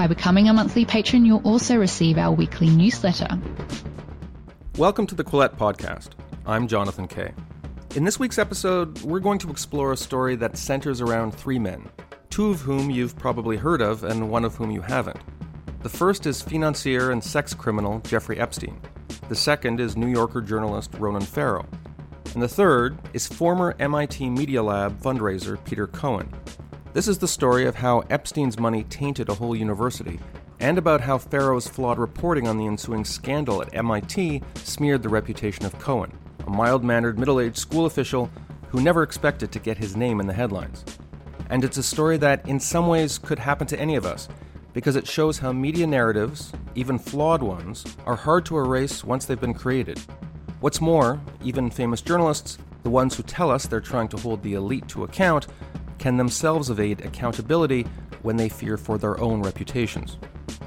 By becoming a monthly patron, you'll also receive our weekly newsletter. Welcome to the Quillette Podcast. I'm Jonathan Kay. In this week's episode, we're going to explore a story that centers around three men, two of whom you've probably heard of and one of whom you haven't. The first is financier and sex criminal Jeffrey Epstein. The second is New Yorker journalist Ronan Farrow. And the third is former MIT Media Lab fundraiser Peter Cohen. This is the story of how Epstein's money tainted a whole university, and about how Farrow's flawed reporting on the ensuing scandal at MIT smeared the reputation of Cohen, a mild mannered middle aged school official who never expected to get his name in the headlines. And it's a story that, in some ways, could happen to any of us, because it shows how media narratives, even flawed ones, are hard to erase once they've been created. What's more, even famous journalists, the ones who tell us they're trying to hold the elite to account, can themselves evade accountability when they fear for their own reputations.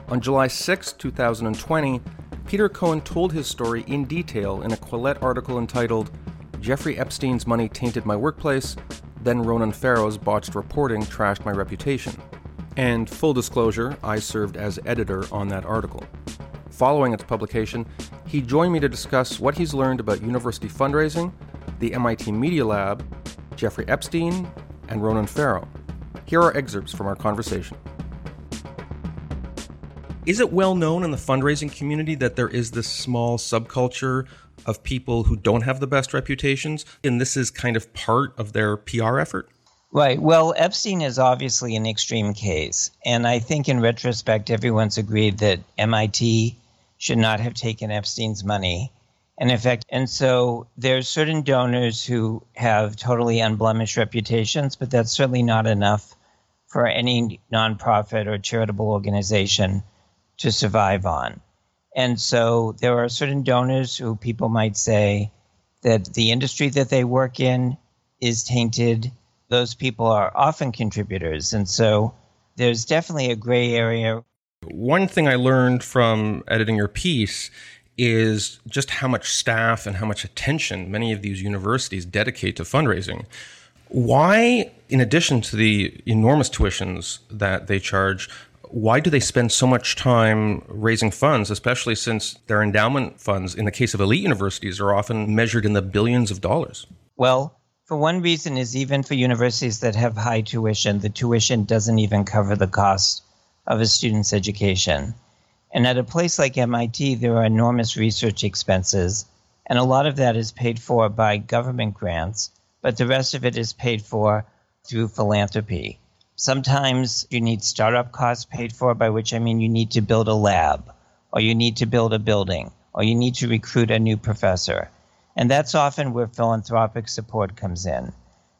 On July 6, 2020, Peter Cohen told his story in detail in a Quillette article entitled Jeffrey Epstein's Money Tainted My Workplace, then Ronan Farrow's botched reporting trashed my reputation. And full disclosure, I served as editor on that article. Following its publication, he joined me to discuss what he's learned about university fundraising, the MIT Media Lab, Jeffrey Epstein, and Ronan Farrow. Here are excerpts from our conversation. Is it well known in the fundraising community that there is this small subculture of people who don't have the best reputations, and this is kind of part of their PR effort? Right. Well, Epstein is obviously an extreme case. And I think in retrospect, everyone's agreed that MIT should not have taken Epstein's money and in fact, and so there's certain donors who have totally unblemished reputations, but that's certainly not enough for any nonprofit or charitable organization to survive on. And so there are certain donors who people might say that the industry that they work in is tainted. Those people are often contributors. And so there's definitely a gray area. One thing I learned from editing your piece is just how much staff and how much attention many of these universities dedicate to fundraising. Why, in addition to the enormous tuitions that they charge, why do they spend so much time raising funds, especially since their endowment funds, in the case of elite universities, are often measured in the billions of dollars? Well, for one reason is even for universities that have high tuition, the tuition doesn't even cover the cost of a student's education. And at a place like MIT, there are enormous research expenses, and a lot of that is paid for by government grants, but the rest of it is paid for through philanthropy. Sometimes you need startup costs paid for, by which I mean you need to build a lab, or you need to build a building, or you need to recruit a new professor. And that's often where philanthropic support comes in.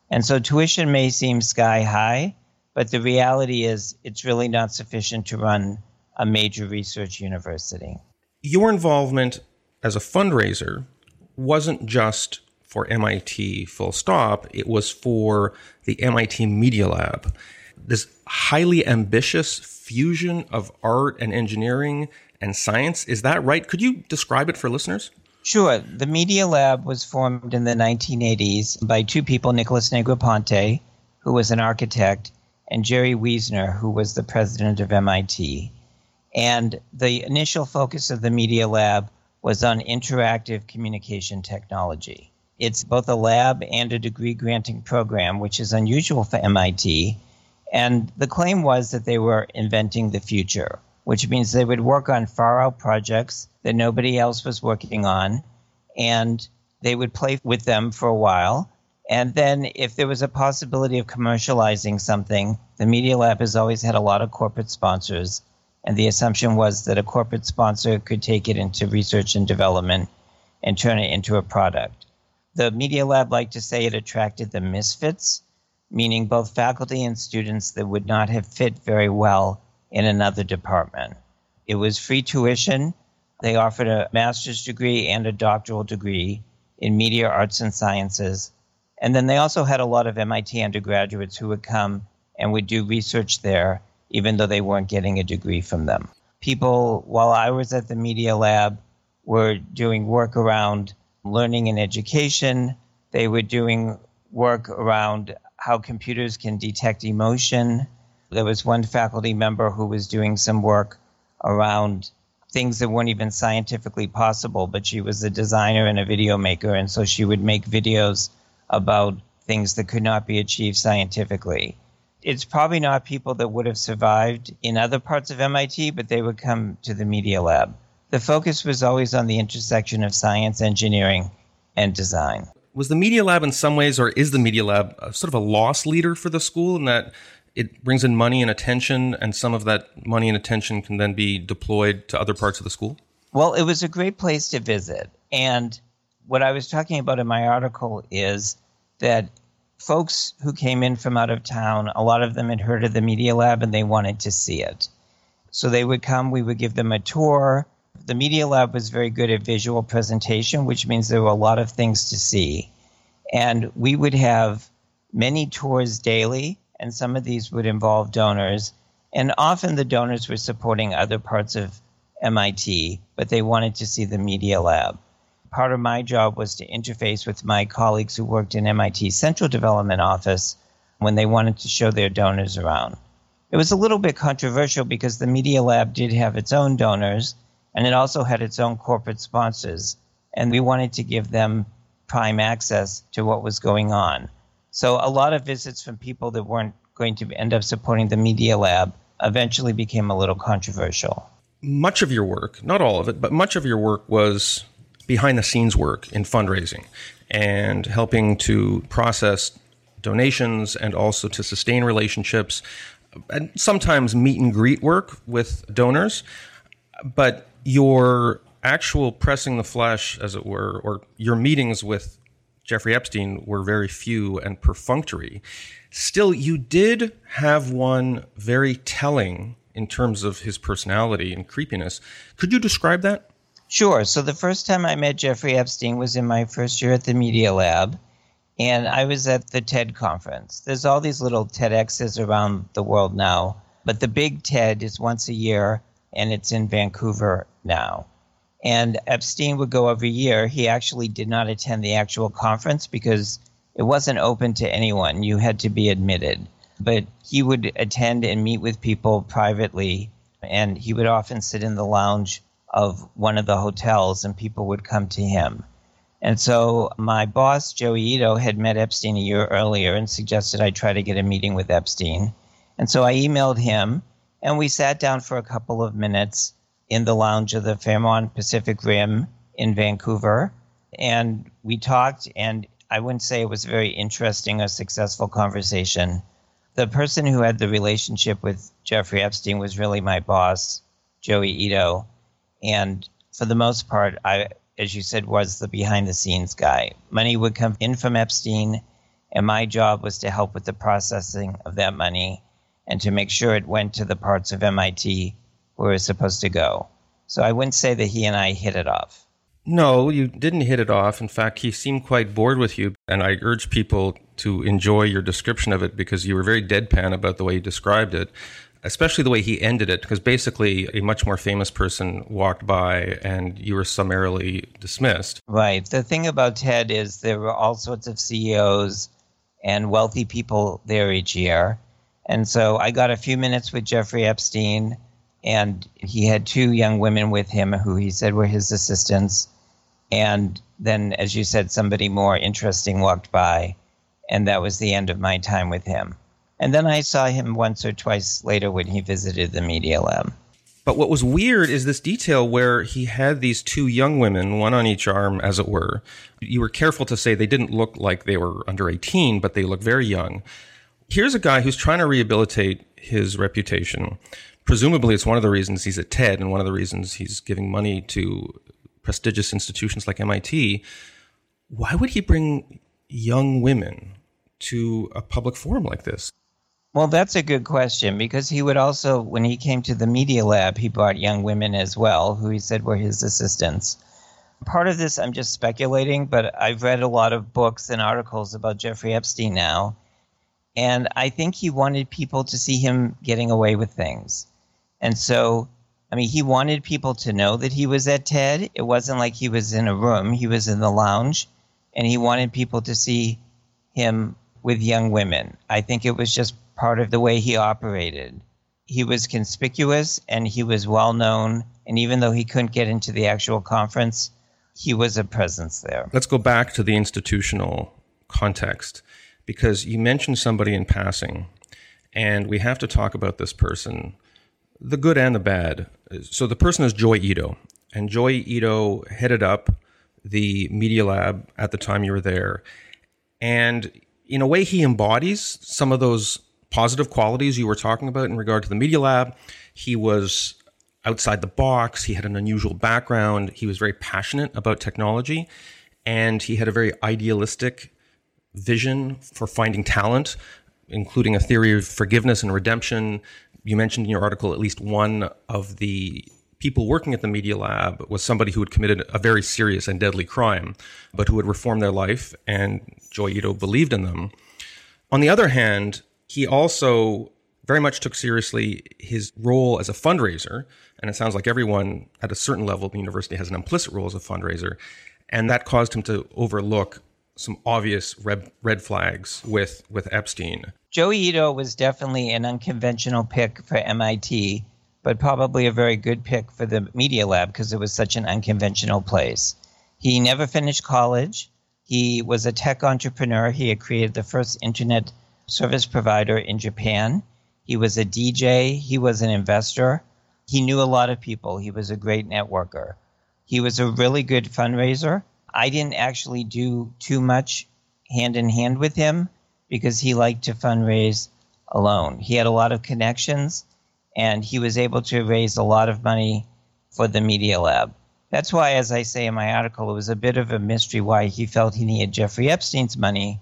And so tuition may seem sky high, but the reality is it's really not sufficient to run a major research university. Your involvement as a fundraiser wasn't just for MIT full stop, it was for the MIT Media Lab. This highly ambitious fusion of art and engineering and science. Is that right? Could you describe it for listeners? Sure. The Media Lab was formed in the 1980s by two people, Nicholas Negroponte, who was an architect, and Jerry Wiesner, who was the president of MIT. And the initial focus of the Media Lab was on interactive communication technology. It's both a lab and a degree granting program, which is unusual for MIT. And the claim was that they were inventing the future, which means they would work on far out projects that nobody else was working on, and they would play with them for a while. And then, if there was a possibility of commercializing something, the Media Lab has always had a lot of corporate sponsors and the assumption was that a corporate sponsor could take it into research and development and turn it into a product. The Media Lab liked to say it attracted the misfits, meaning both faculty and students that would not have fit very well in another department. It was free tuition. They offered a master's degree and a doctoral degree in media arts and sciences. And then they also had a lot of MIT undergraduates who would come and would do research there, even though they weren't getting a degree from them. People, while I was at the Media Lab, were doing work around learning and education. They were doing work around how computers can detect emotion. There was one faculty member who was doing some work around things that weren't even scientifically possible, but she was a designer and a video maker, and so she would make videos about things that could not be achieved scientifically. It's probably not people that would have survived in other parts of MIT, but they would come to the Media Lab. The focus was always on the intersection of science, engineering, and design. Was the Media Lab in some ways, or is the Media Lab uh, sort of a loss leader for the school in that it brings in money and attention, and some of that money and attention can then be deployed to other parts of the school? Well, it was a great place to visit. And what I was talking about in my article is that folks who came in from out of town, a lot of them had heard of the Media Lab and they wanted to see it. So they would come, we would give them a tour. The Media Lab was very good at visual presentation, which means there were a lot of things to see. And we would have many tours daily and some of these would involve donors. And often the donors were supporting other parts of MIT, but they wanted to see the Media Lab. Part of my job was to interface with my colleagues who worked in MIT Central Development Office when they wanted to show their donors around. It was a little bit controversial because the Media Lab did have its own donors and it also had its own corporate sponsors, and we wanted to give them prime access to what was going on. So a lot of visits from people that weren't going to end up supporting the Media Lab eventually became a little controversial. Much of your work, not all of it, but much of your work was behind the scenes work in fundraising and helping to process donations and also to sustain relationships and sometimes meet and greet work with donors. But your actual pressing the flesh, as it were, or your meetings with Jeffrey Epstein were very few and perfunctory. Still, you did have one very telling in terms of his personality and creepiness. Could you describe that? Sure. So, the first time I met Jeffrey Epstein was in my first year at the Media Lab, and I was at the TED conference. There's all these little TEDx's around the world now, but the big TED is once a year, and it's in Vancouver now. And Epstein would go every year. He actually did not attend the actual conference because it wasn't open to anyone. You had to be admitted. But he would attend and meet with people privately. And he would often sit in the lounge of one of the hotels and people would come to him. And so my boss, Joey Ito, had met Epstein a year earlier and suggested I try to get a meeting with Epstein. And so I emailed him and we sat down for a couple of minutes in the lounge of the Fairmont Pacific Rim in Vancouver. And we talked, and I wouldn't say it was a very interesting or successful conversation. The person who had the relationship with Jeffrey Epstein was really my boss, Joey Ito. And for the most part, I, as you said, was the behind the scenes guy. Money would come in from Epstein, and my job was to help with the processing of that money and to make sure it went to the parts of MIT where it was supposed to go. So I wouldn't say that he and I hit it off. No, you didn't hit it off. In fact, he seemed quite bored with you. And I urge people to enjoy your description of it because you were very deadpan about the way you described it, especially the way he ended it. Because basically, a much more famous person walked by and you were summarily dismissed. Right. The thing about TED is there were all sorts of CEOs and wealthy people there each year. And so I got a few minutes with Jeffrey Epstein and he had two young women with him who he said were his assistants. And then, as you said, somebody more interesting walked by, and that was the end of my time with him. And then I saw him once or twice later when he visited the Media Lab. But what was weird is this detail where he had these two young women, one on each arm, as it were. You were careful to say they didn't look like they were under 18, but they look very young. Here's a guy who's trying to rehabilitate his reputation presumably it's one of the reasons he's at TED and one of the reasons he's giving money to prestigious institutions like MIT. Why would he bring young women to a public forum like this? Well, that's a good question because he would also, when he came to the Media Lab, he brought young women as well, who he said were his assistants. Part of this, I'm just speculating, but I've read a lot of books and articles about Jeffrey Epstein now. And I think he wanted people to see him getting away with things. And so, I mean, he wanted people to know that he was at TED. It wasn't like he was in a room, he was in the lounge. And he wanted people to see him with young women. I think it was just part of the way he operated. He was conspicuous and he was well known. And even though he couldn't get into the actual conference, he was a presence there. Let's go back to the institutional context because you mentioned somebody in passing, and we have to talk about this person the good and the bad. So the person is Joi Ito, and Joi Ito headed up the Media Lab at the time you were there. And in a way, he embodies some of those positive qualities you were talking about in regard to the Media Lab. He was outside the box. He had an unusual background. He was very passionate about technology, and he had a very idealistic vision for finding talent, including a theory of forgiveness and redemption. You mentioned in your article at least one of the people working at the Media Lab was somebody who had committed a very serious and deadly crime, but who had reformed their life, and Joi Ito believed in them. On the other hand, he also very much took seriously his role as a fundraiser. And it sounds like everyone at a certain level of the university has an implicit role as a fundraiser. And that caused him to overlook some obvious red, red flags with, with Epstein. Joey Ito was definitely an unconventional pick for MIT, but probably a very good pick for the Media Lab because it was such an unconventional place. He never finished college. He was a tech entrepreneur. He had created the first internet service provider in Japan. He was a DJ. He was an investor. He knew a lot of people. He was a great networker. He was a really good fundraiser. I didn't actually do too much hand in hand with him because he liked to fundraise alone. He had a lot of connections and he was able to raise a lot of money for the Media Lab. That's why, as I say in my article, it was a bit of a mystery why he felt he needed Jeffrey Epstein's money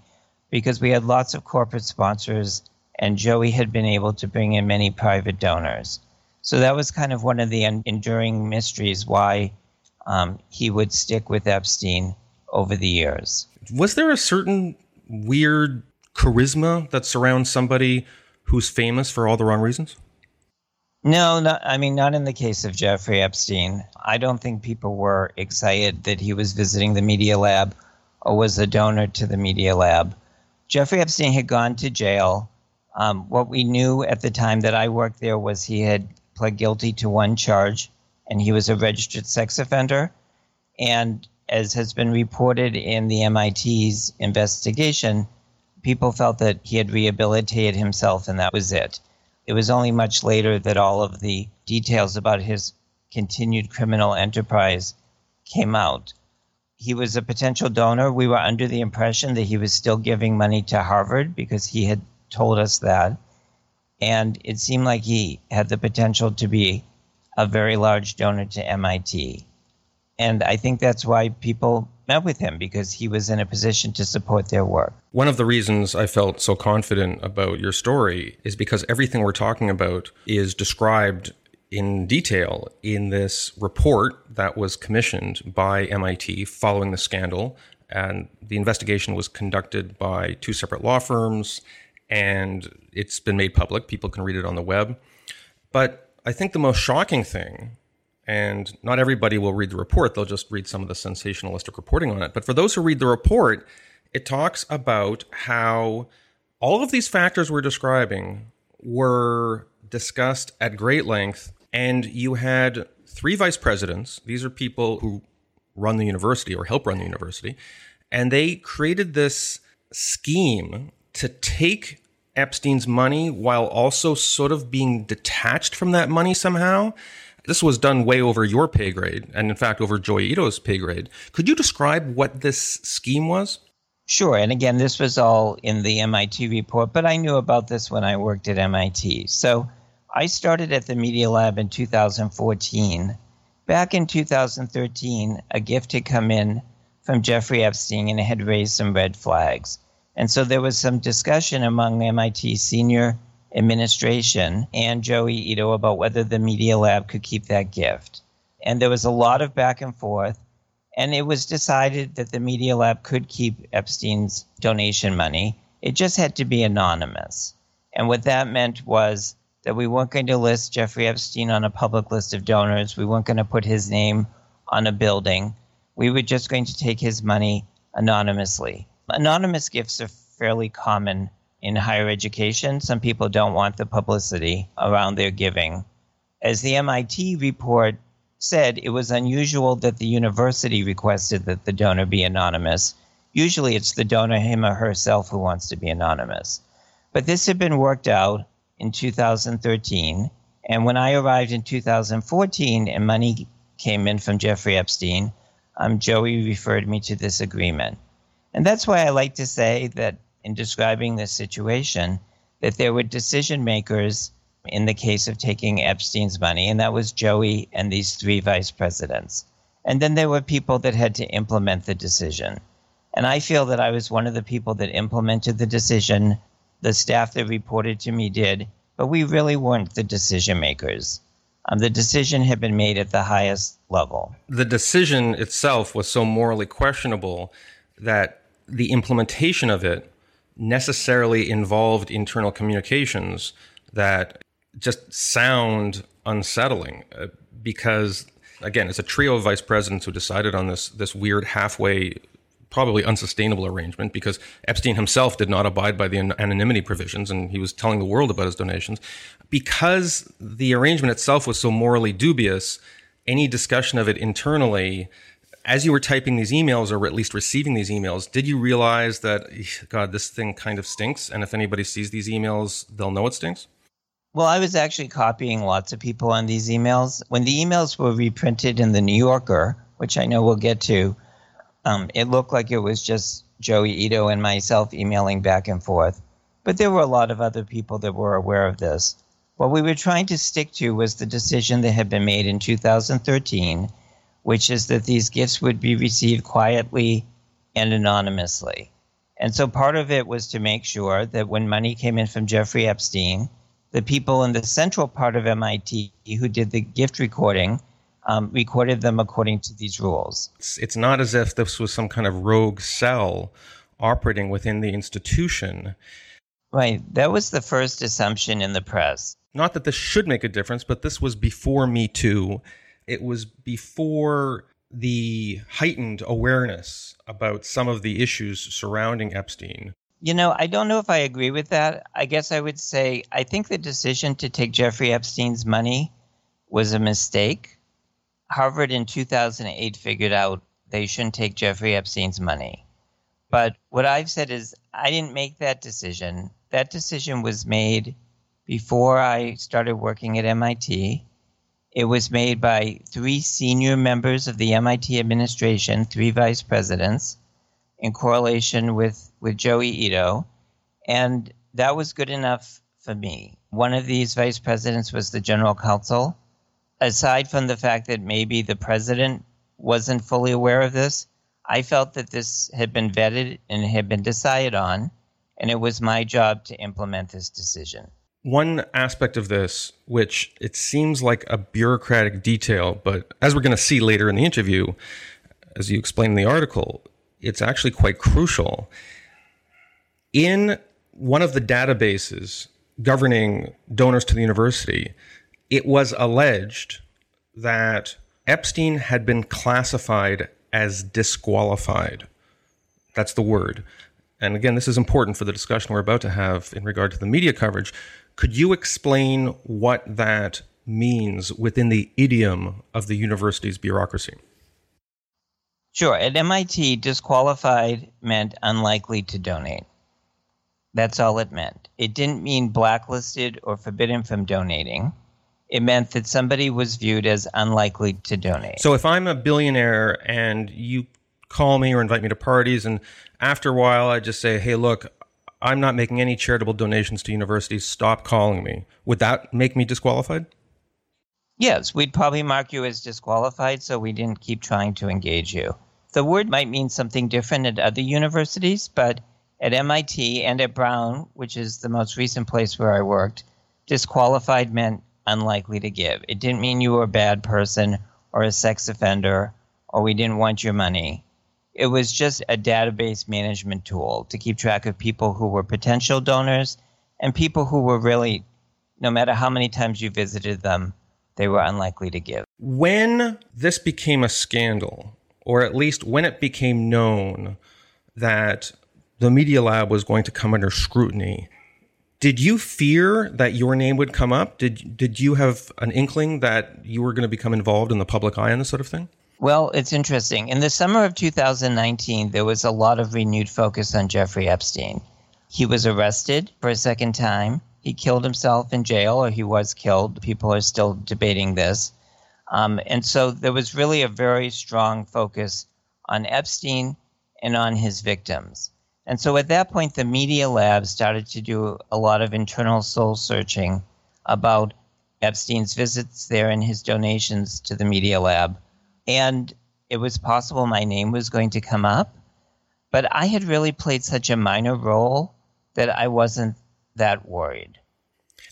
because we had lots of corporate sponsors and Joey had been able to bring in many private donors. So that was kind of one of the enduring mysteries why um, he would stick with Epstein over the years. Was there a certain weird charisma that surrounds somebody who's famous for all the wrong reasons? No, not, I mean, not in the case of Jeffrey Epstein. I don't think people were excited that he was visiting the Media Lab or was a donor to the Media Lab. Jeffrey Epstein had gone to jail. Um, what we knew at the time that I worked there was he had pled guilty to one charge and he was a registered sex offender. And as has been reported in the MIT's investigation, people felt that he had rehabilitated himself and that was it. It was only much later that all of the details about his continued criminal enterprise came out he was a potential donor. We were under the impression that he was still giving money to Harvard because he had told us that. And it seemed like he had the potential to be a very large donor to MIT. And I think that's why people met with him because he was in a position to support their work. One of the reasons I felt so confident about your story is because everything we're talking about is described in detail in this report that was commissioned by MIT following the scandal. And the investigation was conducted by two separate law firms, and it's been made public. People can read it on the web. But I think the most shocking thing, and not everybody will read the report, they'll just read some of the sensationalistic reporting on it. But for those who read the report, it talks about how all of these factors we're describing were discussed at great length and you had three vice presidents. These are people who run the university or help run the university. And they created this scheme to take Epstein's money while also sort of being detached from that money somehow. This was done way over your pay grade, and in fact, over Joi Ito's pay grade. Could you describe what this scheme was? Sure. And again, this was all in the MIT report, but I knew about this when I worked at MIT. So I started at the Media Lab in 2014. Back in 2013, a gift had come in from Jeffrey Epstein and it had raised some red flags. And so there was some discussion among MIT senior administration and Joey Ito about whether the Media Lab could keep that gift. And there was a lot of back and forth. And it was decided that the Media Lab could keep Epstein's donation money. It just had to be anonymous. And what that meant was that we weren't going to list Jeffrey Epstein on a public list of donors. We weren't going to put his name on a building. We were just going to take his money anonymously. Anonymous gifts are fairly common in higher education. Some people don't want the publicity around their giving. As the MIT report said, it was unusual that the university requested that the donor be anonymous. Usually it's the donor, him or herself, who wants to be anonymous. But this had been worked out in 2013. And when I arrived in 2014 and money came in from Jeffrey Epstein, um, Joey referred me to this agreement. And that's why I like to say that in describing this situation, that there were decision makers in the case of taking Epstein's money, and that was Joey and these three vice presidents. And then there were people that had to implement the decision. And I feel that I was one of the people that implemented the decision. The staff that reported to me did, but we really weren't the decision makers. Um, the decision had been made at the highest level. The decision itself was so morally questionable that the implementation of it necessarily involved internal communications that just sound unsettling uh, because again it's a trio of vice presidents who decided on this this weird halfway probably unsustainable arrangement because Epstein himself did not abide by the anonymity provisions and he was telling the world about his donations because the arrangement itself was so morally dubious any discussion of it internally as you were typing these emails or at least receiving these emails, did you realize that, God, this thing kind of stinks? And if anybody sees these emails, they'll know it stinks? Well, I was actually copying lots of people on these emails. When the emails were reprinted in the New Yorker, which I know we'll get to, um, it looked like it was just Joey Ito and myself emailing back and forth. But there were a lot of other people that were aware of this. What we were trying to stick to was the decision that had been made in 2013 which is that these gifts would be received quietly and anonymously. And so part of it was to make sure that when money came in from Jeffrey Epstein, the people in the central part of MIT who did the gift recording um, recorded them according to these rules. It's, it's not as if this was some kind of rogue cell operating within the institution. Right. That was the first assumption in the press. Not that this should make a difference, but this was before Me Too it was before the heightened awareness about some of the issues surrounding Epstein. You know, I don't know if I agree with that. I guess I would say I think the decision to take Jeffrey Epstein's money was a mistake. Harvard in 2008 figured out they shouldn't take Jeffrey Epstein's money. But what I've said is I didn't make that decision. That decision was made before I started working at MIT. It was made by three senior members of the MIT administration, three vice presidents, in correlation with, with Joey Ito. And that was good enough for me. One of these vice presidents was the general counsel. Aside from the fact that maybe the president wasn't fully aware of this, I felt that this had been vetted and had been decided on, and it was my job to implement this decision. One aspect of this, which it seems like a bureaucratic detail, but as we're going to see later in the interview, as you explain in the article, it's actually quite crucial. In one of the databases governing donors to the university, it was alleged that Epstein had been classified as disqualified. That's the word. And again, this is important for the discussion we're about to have in regard to the media coverage. Could you explain what that means within the idiom of the university's bureaucracy? Sure. At MIT, disqualified meant unlikely to donate. That's all it meant. It didn't mean blacklisted or forbidden from donating. It meant that somebody was viewed as unlikely to donate. So if I'm a billionaire and you call me or invite me to parties, and after a while I just say, hey, look, I'm not making any charitable donations to universities. Stop calling me. Would that make me disqualified? Yes, we'd probably mark you as disqualified so we didn't keep trying to engage you. The word might mean something different at other universities, but at MIT and at Brown, which is the most recent place where I worked, disqualified meant unlikely to give. It didn't mean you were a bad person or a sex offender or we didn't want your money. It was just a database management tool to keep track of people who were potential donors and people who were really, no matter how many times you visited them, they were unlikely to give. When this became a scandal, or at least when it became known that the Media Lab was going to come under scrutiny, did you fear that your name would come up? Did did you have an inkling that you were going to become involved in the public eye on this sort of thing? Well, it's interesting. In the summer of 2019, there was a lot of renewed focus on Jeffrey Epstein. He was arrested for a second time. He killed himself in jail, or he was killed. People are still debating this. Um, and so there was really a very strong focus on Epstein and on his victims. And so at that point, the Media Lab started to do a lot of internal soul searching about Epstein's visits there and his donations to the Media Lab. And it was possible my name was going to come up. But I had really played such a minor role that I wasn't that worried.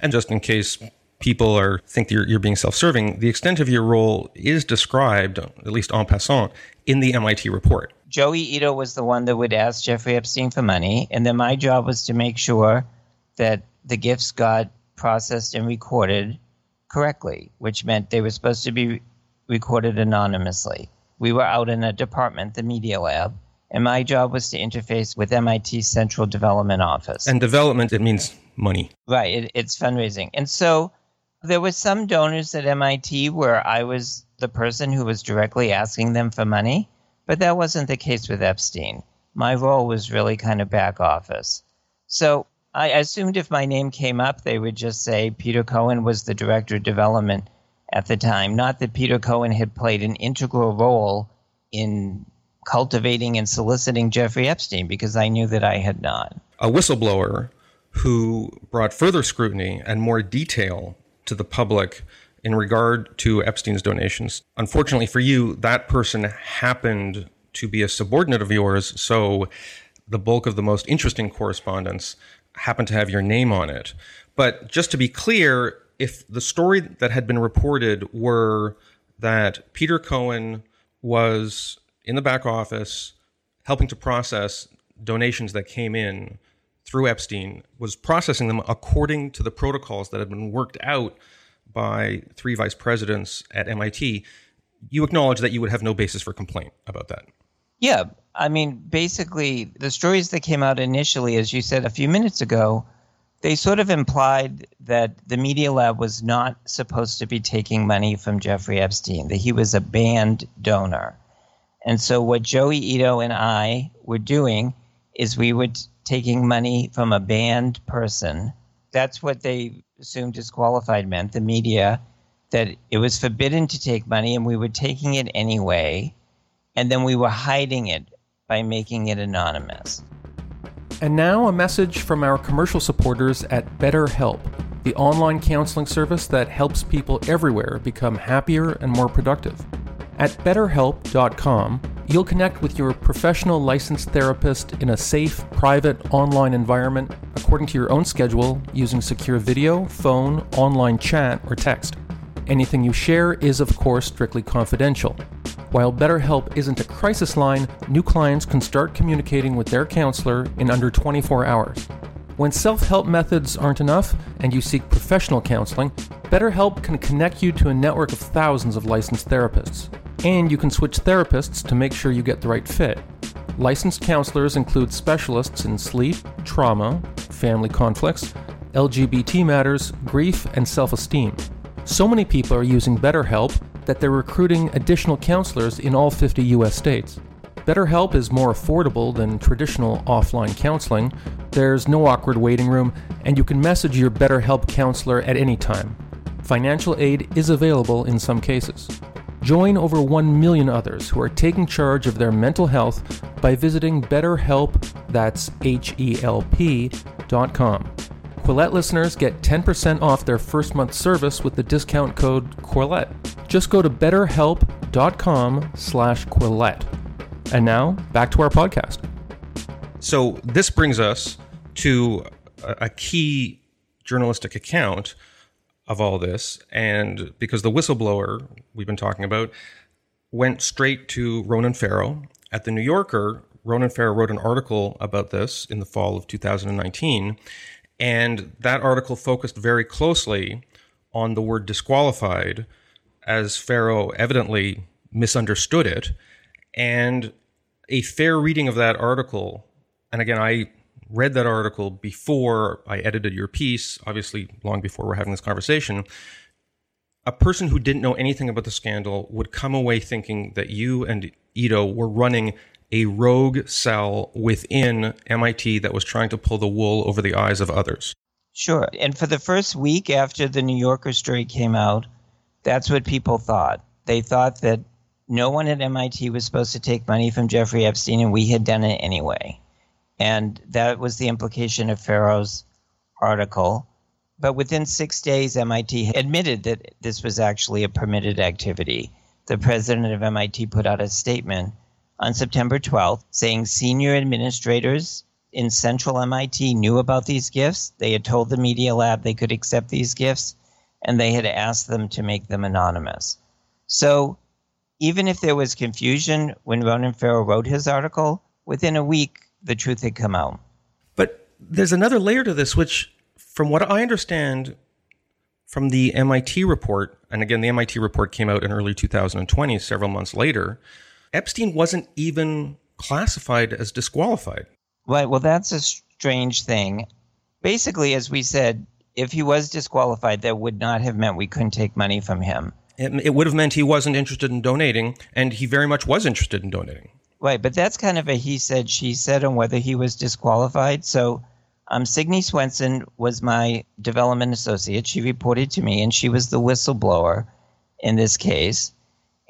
And just in case people are think you're, you're being self-serving, the extent of your role is described, at least en passant, in the MIT report. Joey Ito was the one that would ask Jeffrey Epstein for money, and then my job was to make sure that the gifts got processed and recorded correctly, which meant they were supposed to be recorded anonymously. We were out in a department, the Media Lab, and my job was to interface with MIT's Central Development Office. And development, it means money. Right, it, it's fundraising. And so there were some donors at MIT where I was the person who was directly asking them for money. But that wasn't the case with Epstein. My role was really kind of back office. So I assumed if my name came up, they would just say Peter Cohen was the director of development at the time. Not that Peter Cohen had played an integral role in cultivating and soliciting Jeffrey Epstein, because I knew that I had not. A whistleblower who brought further scrutiny and more detail to the public in regard to Epstein's donations. Unfortunately for you, that person happened to be a subordinate of yours, so the bulk of the most interesting correspondence happened to have your name on it. But just to be clear, if the story that had been reported were that Peter Cohen was in the back office helping to process donations that came in through Epstein, was processing them according to the protocols that had been worked out by three vice presidents at MIT, you acknowledge that you would have no basis for complaint about that. Yeah. I mean, basically, the stories that came out initially, as you said a few minutes ago, they sort of implied that the Media Lab was not supposed to be taking money from Jeffrey Epstein, that he was a banned donor. And so, what Joey Ito and I were doing is we were taking money from a banned person. That's what they assumed disqualified meant, the media, that it was forbidden to take money and we were taking it anyway. And then we were hiding it by making it anonymous. And now a message from our commercial supporters at BetterHelp, the online counseling service that helps people everywhere become happier and more productive. At betterhelp.com, you'll connect with your professional licensed therapist in a safe, private, online environment according to your own schedule using secure video, phone, online chat, or text. Anything you share is, of course, strictly confidential. While BetterHelp isn't a crisis line, new clients can start communicating with their counselor in under 24 hours. When self help methods aren't enough and you seek professional counseling, BetterHelp can connect you to a network of thousands of licensed therapists. And you can switch therapists to make sure you get the right fit. Licensed counselors include specialists in sleep, trauma, family conflicts, LGBT matters, grief, and self esteem. So many people are using BetterHelp that they're recruiting additional counselors in all 50 US states. BetterHelp is more affordable than traditional offline counseling. There's no awkward waiting room, and you can message your BetterHelp counselor at any time. Financial aid is available in some cases. Join over 1 million others who are taking charge of their mental health by visiting BetterHelp, that's H E L P.com. Quillette listeners get 10% off their first month service with the discount code Quillette. Just go to betterhelp.com slash Quillette. And now, back to our podcast. So this brings us to a key journalistic account of all this. And because the whistleblower we've been talking about went straight to Ronan Farrow at the New Yorker, Ronan Farrow wrote an article about this in the fall of 2019. And that article focused very closely on the word disqualified, as Farrow evidently misunderstood it. And a fair reading of that article, and again, I read that article before I edited your piece, obviously, long before we're having this conversation. A person who didn't know anything about the scandal would come away thinking that you and Ito were running a rogue cell within MIT that was trying to pull the wool over the eyes of others. Sure. And for the first week after the New Yorker story came out, that's what people thought. They thought that no one at MIT was supposed to take money from Jeffrey Epstein, and we had done it anyway. And that was the implication of Farrow's article. But within six days, MIT admitted that this was actually a permitted activity. The president of MIT put out a statement on September 12th, saying senior administrators in central MIT knew about these gifts. They had told the Media Lab they could accept these gifts, and they had asked them to make them anonymous. So even if there was confusion when Ronan Farrow wrote his article, within a week, the truth had come out. But there's another layer to this, which, from what I understand from the MIT report, and again, the MIT report came out in early 2020, several months later Epstein wasn't even classified as disqualified. Right. Well, that's a strange thing. Basically, as we said, if he was disqualified, that would not have meant we couldn't take money from him. It, it would have meant he wasn't interested in donating, and he very much was interested in donating. Right, but that's kind of a he said, she said on whether he was disqualified. So, um, Signe Swenson was my development associate. She reported to me, and she was the whistleblower in this case.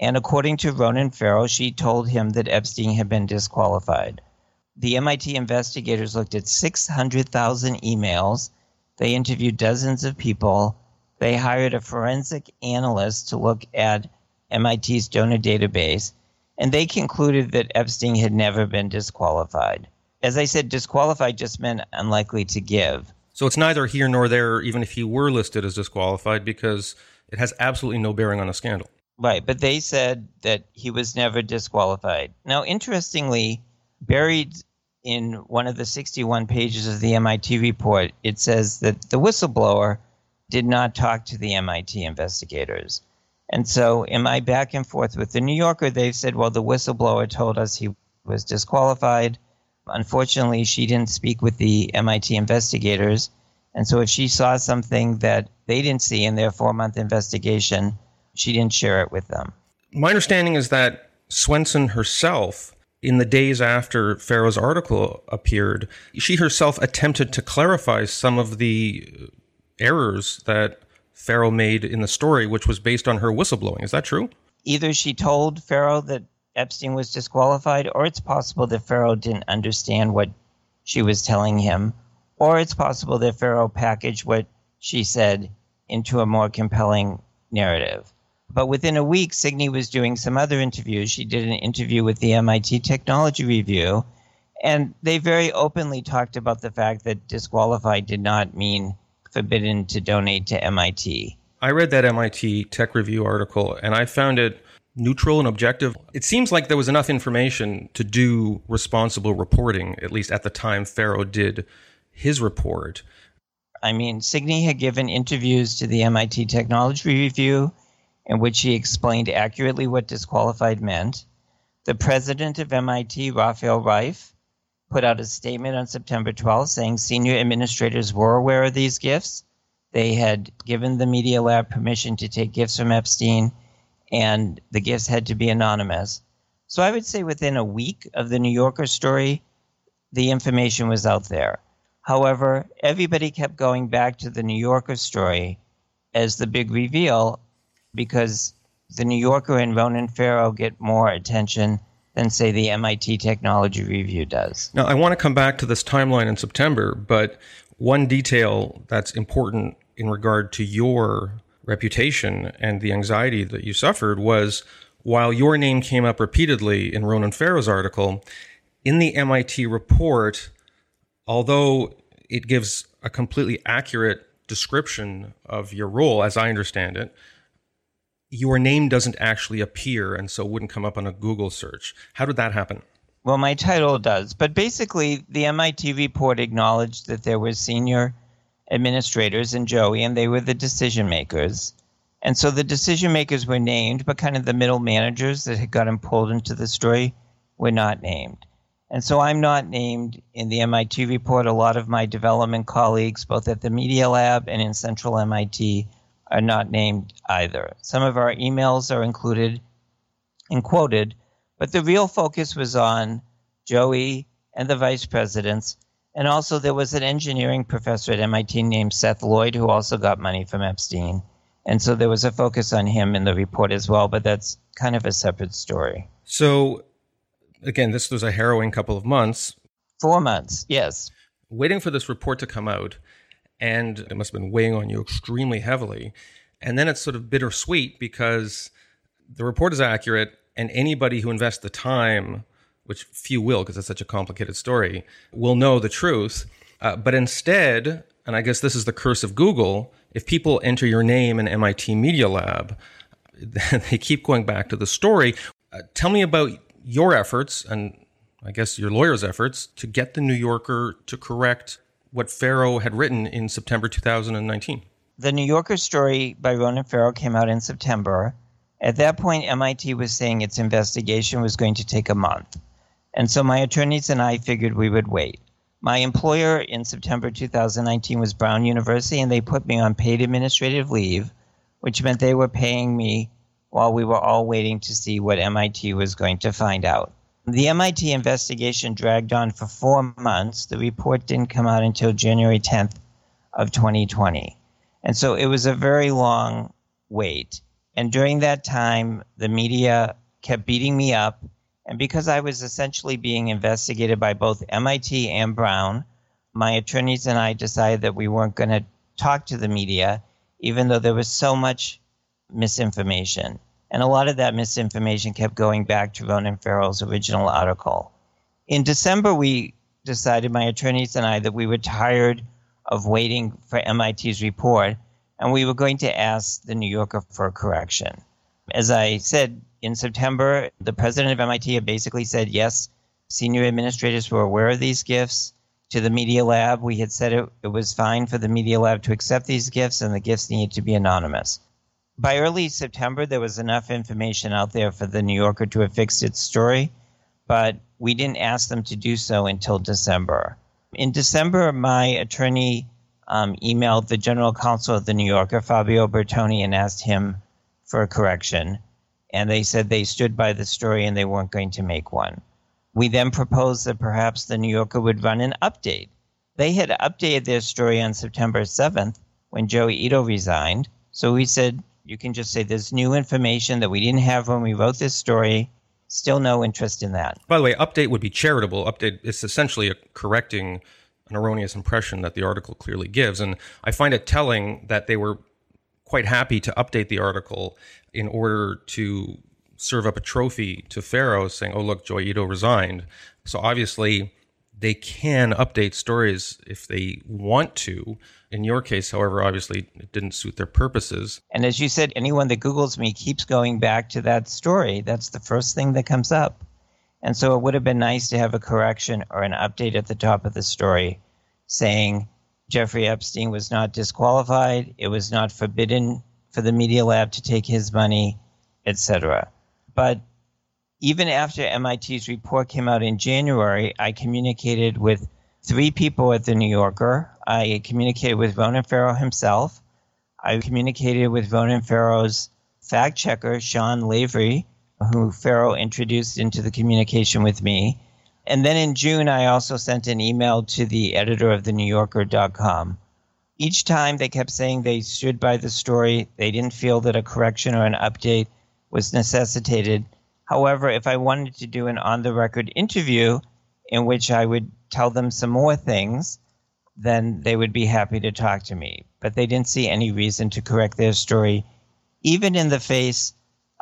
And according to Ronan Farrow, she told him that Epstein had been disqualified. The MIT investigators looked at 600,000 emails. They interviewed dozens of people. They hired a forensic analyst to look at MIT's donor database, and they concluded that Epstein had never been disqualified. As I said, disqualified just meant unlikely to give. So it's neither here nor there, even if he were listed as disqualified, because it has absolutely no bearing on the scandal. Right, but they said that he was never disqualified. Now, interestingly, buried in one of the 61 pages of the MIT report, it says that the whistleblower did not talk to the MIT investigators. And so, in my back and forth with the New Yorker, they've said, well, the whistleblower told us he was disqualified. Unfortunately, she didn't speak with the MIT investigators. And so, if she saw something that they didn't see in their four month investigation, she didn't share it with them. My understanding is that Swenson herself, in the days after Farrow's article appeared, she herself attempted to clarify some of the errors that Farrow made in the story, which was based on her whistleblowing. Is that true? Either she told Farrow that Epstein was disqualified, or it's possible that Farrow didn't understand what she was telling him, or it's possible that Farrow packaged what she said into a more compelling narrative. But within a week, Signe was doing some other interviews. She did an interview with the MIT Technology Review, and they very openly talked about the fact that disqualified did not mean forbidden to donate to MIT. I read that MIT Tech Review article, and I found it neutral and objective. It seems like there was enough information to do responsible reporting, at least at the time Farrow did his report. I mean, Signe had given interviews to the MIT Technology Review in which he explained accurately what disqualified meant. The president of MIT, Rafael Reif, put out a statement on September 12th saying senior administrators were aware of these gifts. They had given the Media Lab permission to take gifts from Epstein, and the gifts had to be anonymous. So I would say within a week of the New Yorker story, the information was out there. However, everybody kept going back to the New Yorker story as the big reveal because the New Yorker and Ronan Farrow get more attention than, say, the MIT Technology Review does. Now, I want to come back to this timeline in September, but one detail that's important in regard to your reputation and the anxiety that you suffered was while your name came up repeatedly in Ronan Farrow's article, in the MIT report, although it gives a completely accurate description of your role, as I understand it, your name doesn't actually appear and so wouldn't come up on a Google search. How did that happen? Well, my title does, but basically, the MIT report acknowledged that there were senior administrators in Joey, and they were the decision makers. And so the decision makers were named, but kind of the middle managers that had gotten pulled into the story were not named. And so I'm not named in the MIT report. A lot of my development colleagues, both at the Media Lab and in Central MIT, are not named either. Some of our emails are included and quoted, but the real focus was on Joi and the vice presidents. And also, there was an engineering professor at MIT named Seth Lloyd who also got money from Epstein. And so there was a focus on him in the report as well, but that's kind of a separate story. So, again, this was a harrowing couple of months. Four months, yes. Waiting for this report to come out, and it must have been weighing on you extremely heavily. And then it's sort of bittersweet because the report is accurate, and anybody who invests the time, which few will because it's such a complicated story, will know the truth. Uh, but instead, and I guess this is the curse of Google, if people enter your name in MIT Media Lab, they keep going back to the story. Uh, tell me about your efforts and I guess your lawyer's efforts to get the New Yorker to correct what Farrow had written in September 2019. The New Yorker story by Ronan Farrow came out in September. At that point, MIT was saying its investigation was going to take a month. And so my attorneys and I figured we would wait. My employer in September 2019 was Brown University, and they put me on paid administrative leave, which meant they were paying me while we were all waiting to see what MIT was going to find out. The MIT investigation dragged on for four months. The report didn't come out until January 10th of 2020. And so it was a very long wait. And during that time, the media kept beating me up. And because I was essentially being investigated by both MIT and Brown, my attorneys and I decided that we weren't going to talk to the media, even though there was so much misinformation. And a lot of that misinformation kept going back to Ronan Farrow's original article. In December, we decided, my attorneys and I, that we were tired of waiting for MIT's report and we were going to ask the New Yorker for a correction. As I said in September, the president of MIT had basically said, yes, senior administrators were aware of these gifts. To the Media Lab, we had said it, it was fine for the Media Lab to accept these gifts and the gifts needed to be anonymous by early September, there was enough information out there for the New Yorker to have fixed its story, but we didn't ask them to do so until December. In December, my attorney um, emailed the general counsel of the New Yorker, Fabio Bertoni, and asked him for a correction. And they said they stood by the story and they weren't going to make one. We then proposed that perhaps the New Yorker would run an update. They had updated their story on September 7th when Joi Ito resigned. So we said, you can just say there's new information that we didn't have when we wrote this story. Still no interest in that. By the way, update would be charitable. Update is essentially correcting an erroneous impression that the article clearly gives. And I find it telling that they were quite happy to update the article in order to serve up a trophy to Farrow saying, oh, look, Joi Ito resigned. So obviously, they can update stories if they want to. In your case, however, obviously it didn't suit their purposes. And as you said, anyone that Googles me keeps going back to that story. That's the first thing that comes up. And so it would have been nice to have a correction or an update at the top of the story saying Jeffrey Epstein was not disqualified, it was not forbidden for the Media Lab to take his money, etc. But even after MIT's report came out in January, I communicated with three people at the New Yorker. I communicated with Ronan Farrow himself. I communicated with Ronan Farrow's fact checker, Sean Lavery, who Farrow introduced into the communication with me. And then in June, I also sent an email to the editor of the New Yorker.com. Each time they kept saying they stood by the story, they didn't feel that a correction or an update was necessitated. However, if I wanted to do an on the record interview in which I would tell them some more things, then they would be happy to talk to me. But they didn't see any reason to correct their story, even in the face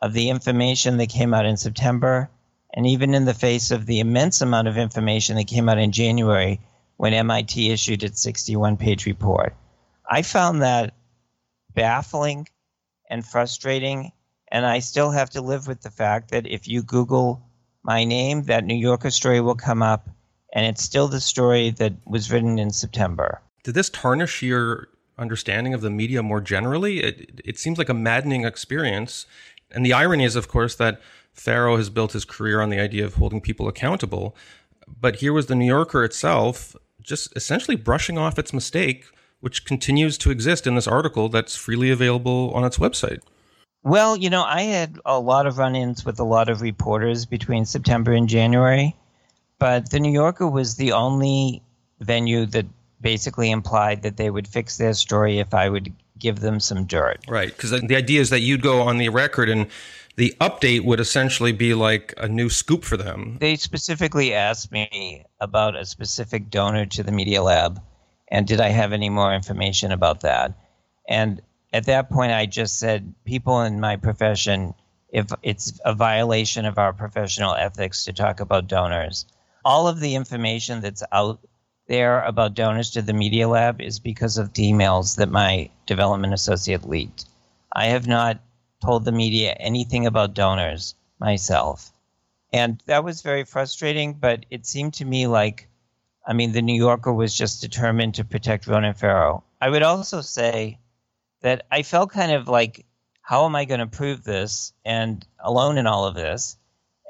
of the information that came out in September and even in the face of the immense amount of information that came out in January when MIT issued its 61 page report. I found that baffling and frustrating, and I still have to live with the fact that if you Google my name, that New Yorker story will come up, and it's still the story that was written in September. Did this tarnish your understanding of the media more generally? It, it seems like a maddening experience. And the irony is, of course, that Farrow has built his career on the idea of holding people accountable. But here was the New Yorker itself just essentially brushing off its mistake, which continues to exist in this article that's freely available on its website. Well, you know, I had a lot of run ins with a lot of reporters between September and January, but the New Yorker was the only venue that basically implied that they would fix their story if I would give them some dirt. Right. Because the idea is that you'd go on the record and the update would essentially be like a new scoop for them. They specifically asked me about a specific donor to the Media Lab and did I have any more information about that? And at that point, I just said, people in my profession, if it's a violation of our professional ethics to talk about donors, all of the information that's out there about donors to the Media Lab is because of the emails that my development associate leaked. I have not told the media anything about donors myself. And that was very frustrating, but it seemed to me like, I mean, the New Yorker was just determined to protect Ronan Farrow. I would also say that I felt kind of like, how am I going to prove this and alone in all of this?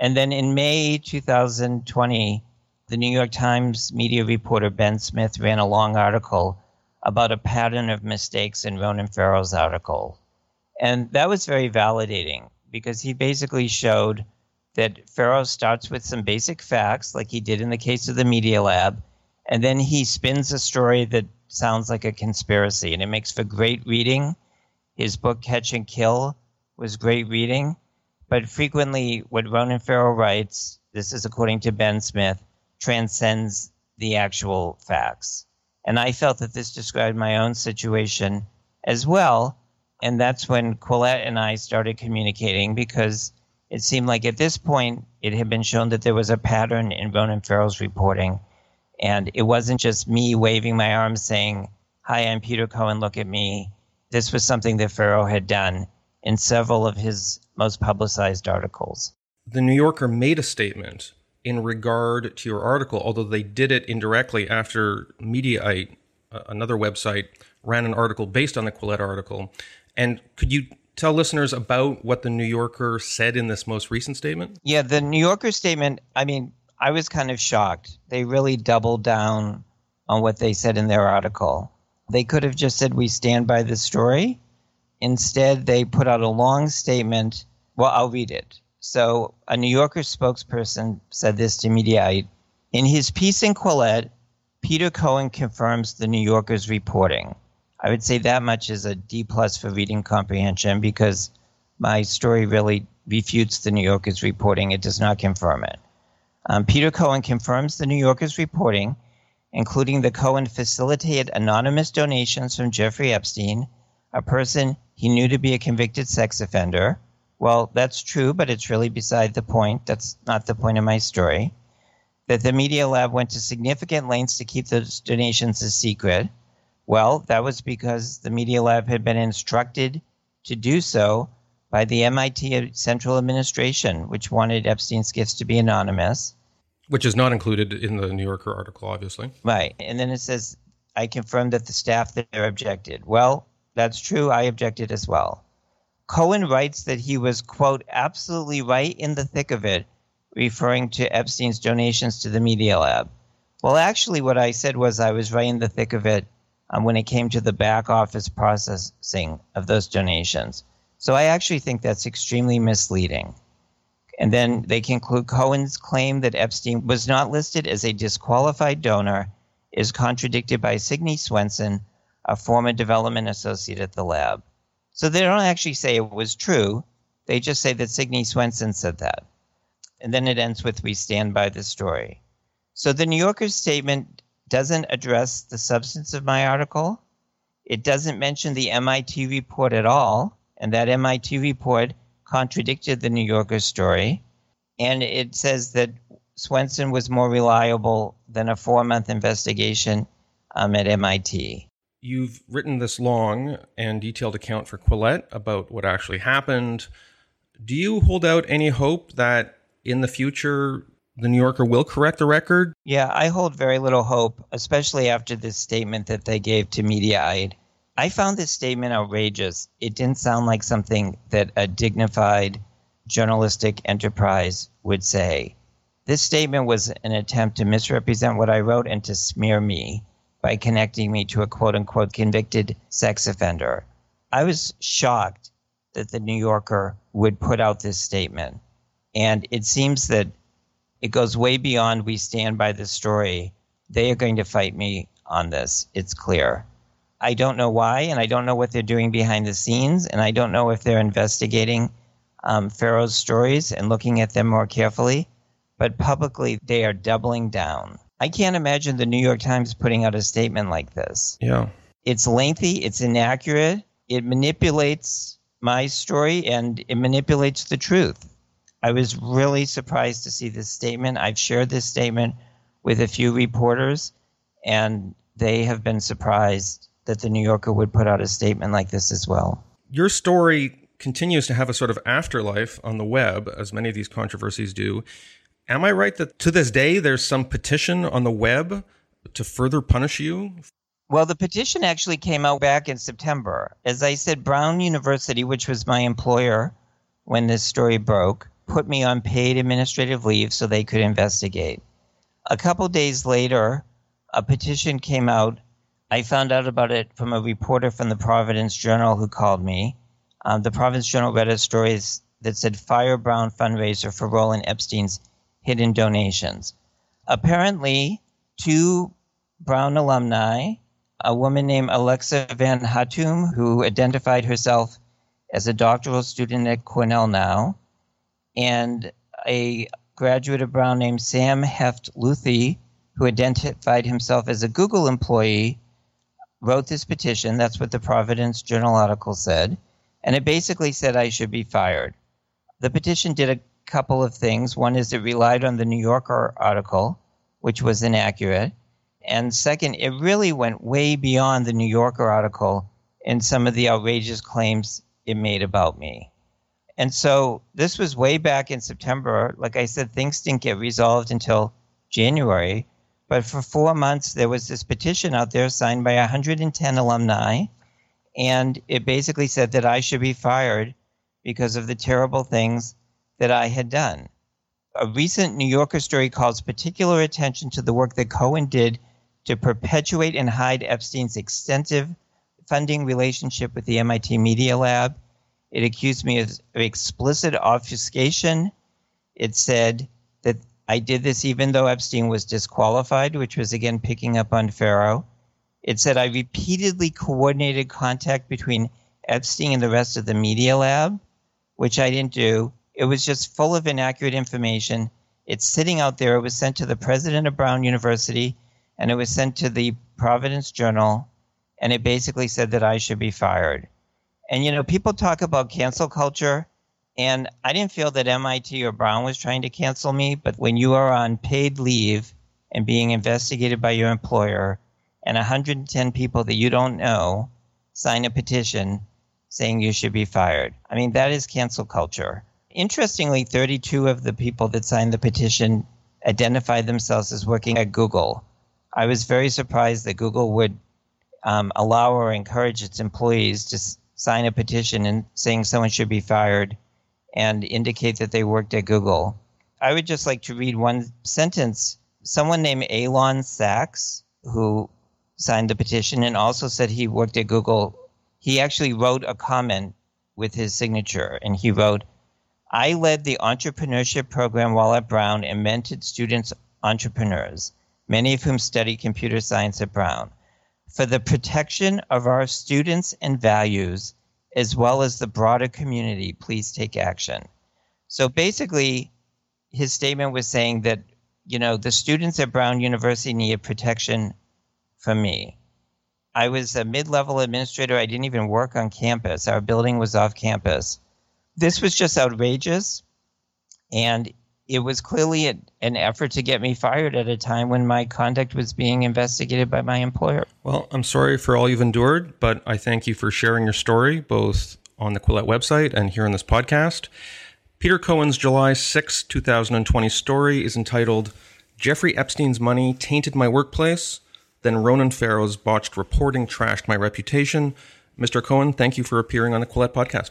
And then in May 2020, the New York Times media reporter Ben Smith ran a long article about a pattern of mistakes in Ronan Farrow's article. And that was very validating because he basically showed that Farrow starts with some basic facts, like he did in the case of the Media Lab, and then he spins a story that sounds like a conspiracy, and it makes for great reading. His book, Catch and Kill, was great reading, but frequently what Ronan Farrow writes, this is according to Ben Smith, transcends the actual facts. And I felt that this described my own situation as well and that's when Quillette and I started communicating because it seemed like at this point it had been shown that there was a pattern in Ronan Farrow's reporting. And it wasn't just me waving my arms saying, Hi, I'm Peter Cohen, look at me. This was something that Farrow had done in several of his most publicized articles. The New Yorker made a statement in regard to your article, although they did it indirectly after Mediaite, uh, another website, ran an article based on the Quillette article. And could you tell listeners about what the New Yorker said in this most recent statement? Yeah, the New Yorker statement, I mean, I was kind of shocked. They really doubled down on what they said in their article. They could have just said, We stand by the story. Instead, they put out a long statement. Well, I'll read it. So, a New Yorker spokesperson said this to Mediaite. In his piece in Quillette, Peter Cohen confirms the New Yorker's reporting. I would say that much is a D plus for reading comprehension because my story really refutes the New Yorker's reporting. It does not confirm it. Um, Peter Cohen confirms the New Yorker's reporting, including the Cohen facilitated anonymous donations from Jeffrey Epstein, a person he knew to be a convicted sex offender. Well, that's true, but it's really beside the point. That's not the point of my story. That the Media Lab went to significant lengths to keep those donations a secret well, that was because the Media Lab had been instructed to do so by the MIT Central Administration, which wanted Epstein's gifts to be anonymous. Which is not included in the New Yorker article, obviously. Right. And then it says, I confirmed that the staff there objected. Well, that's true. I objected as well. Cohen writes that he was, quote, absolutely right in the thick of it, referring to Epstein's donations to the Media Lab. Well, actually, what I said was I was right in the thick of it um, when it came to the back office processing of those donations. So I actually think that's extremely misleading. And then they conclude Cohen's claim that Epstein was not listed as a disqualified donor is contradicted by Signe Swenson, a former development associate at the lab. So they don't actually say it was true. They just say that Signe Swenson said that. And then it ends with We stand by the story. So the New Yorker's statement doesn't address the substance of my article. It doesn't mention the MIT report at all, and that MIT report contradicted the New Yorker story. And it says that Swenson was more reliable than a four month investigation um, at MIT. You've written this long and detailed account for Quillette about what actually happened. Do you hold out any hope that in the future the New Yorker will correct the record? Yeah, I hold very little hope, especially after this statement that they gave to Mediaite. I found this statement outrageous. It didn't sound like something that a dignified journalistic enterprise would say. This statement was an attempt to misrepresent what I wrote and to smear me by connecting me to a quote unquote convicted sex offender. I was shocked that the New Yorker would put out this statement. And it seems that it goes way beyond we stand by the story. They are going to fight me on this. It's clear. I don't know why, and I don't know what they're doing behind the scenes, and I don't know if they're investigating um, Farrow's stories and looking at them more carefully. But publicly, they are doubling down. I can't imagine the New York Times putting out a statement like this. Yeah. It's lengthy, it's inaccurate, it manipulates my story, and it manipulates the truth. I was really surprised to see this statement. I've shared this statement with a few reporters, and they have been surprised that the New Yorker would put out a statement like this as well. Your story continues to have a sort of afterlife on the web, as many of these controversies do. Am I right that to this day there's some petition on the web to further punish you? Well, the petition actually came out back in September. As I said, Brown University, which was my employer when this story broke, put me on paid administrative leave so they could investigate. A couple days later, a petition came out. I found out about it from a reporter from the Providence Journal who called me. Um, the Providence Journal read a story that said Fire Brown fundraiser for Roland Epstein's hidden donations. Apparently, two Brown alumni, a woman named Alexa VanHattum, who identified herself as a doctoral student at Cornell now, and a graduate of Brown named Sam Heft-Luthy, who identified himself as a Google employee, wrote this petition. That's what the Providence Journal article said. And it basically said I should be fired. The petition did a couple of things. One is it relied on the New Yorker article, which was inaccurate. And second, it really went way beyond the New Yorker article in some of the outrageous claims it made about me. And so this was way back in September. Like I said, things didn't get resolved until January. But for four months, there was this petition out there signed by 110 alumni. And it basically said that I should be fired because of the terrible things that I had done. A recent New Yorker story calls particular attention to the work that Cohen did to perpetuate and hide Epstein's extensive funding relationship with the MIT Media Lab. It accused me of explicit obfuscation. It said I did this even though Epstein was disqualified, which was again picking up on Farrow. It said I repeatedly coordinated contact between Epstein and the rest of the Media Lab, which I didn't do. It was just full of inaccurate information. It's sitting out there. It was sent to the president of Brown University and it was sent to the Providence Journal. And it basically said that I should be fired. And, you know, people talk about cancel culture. And I didn't feel that MIT or Brown was trying to cancel me. But when you are on paid leave and being investigated by your employer, and 110 people that you don't know sign a petition saying you should be fired, I mean, that is cancel culture. Interestingly, 32 of the people that signed the petition identified themselves as working at Google. I was very surprised that Google would um, allow or encourage its employees to s- sign a petition and saying someone should be fired and indicate that they worked at Google. I would just like to read one sentence. Someone named Alon Sachs, who signed the petition and also said he worked at Google, he actually wrote a comment with his signature and he wrote, I led the entrepreneurship program while at Brown and mentored students entrepreneurs, many of whom study computer science at Brown. For the protection of our students and values, as well as the broader community, please take action. So basically, his statement was saying that, you know, the students at Brown University needed protection from me. I was a mid level administrator. I didn't even work on campus. Our building was off campus this was just outrageous. And it was clearly a, an effort to get me fired at a time when my conduct was being investigated by my employer. Well, I'm sorry for all you've endured, but I thank you for sharing your story, both on the Quillette website and here on this podcast. Peter Cohen's July 6, 2020 story is entitled Jeffrey Epstein's Money Tainted My Workplace. Then Ronan Farrow's botched reporting trashed my reputation. Mr. Cohen, thank you for appearing on the Quillette podcast.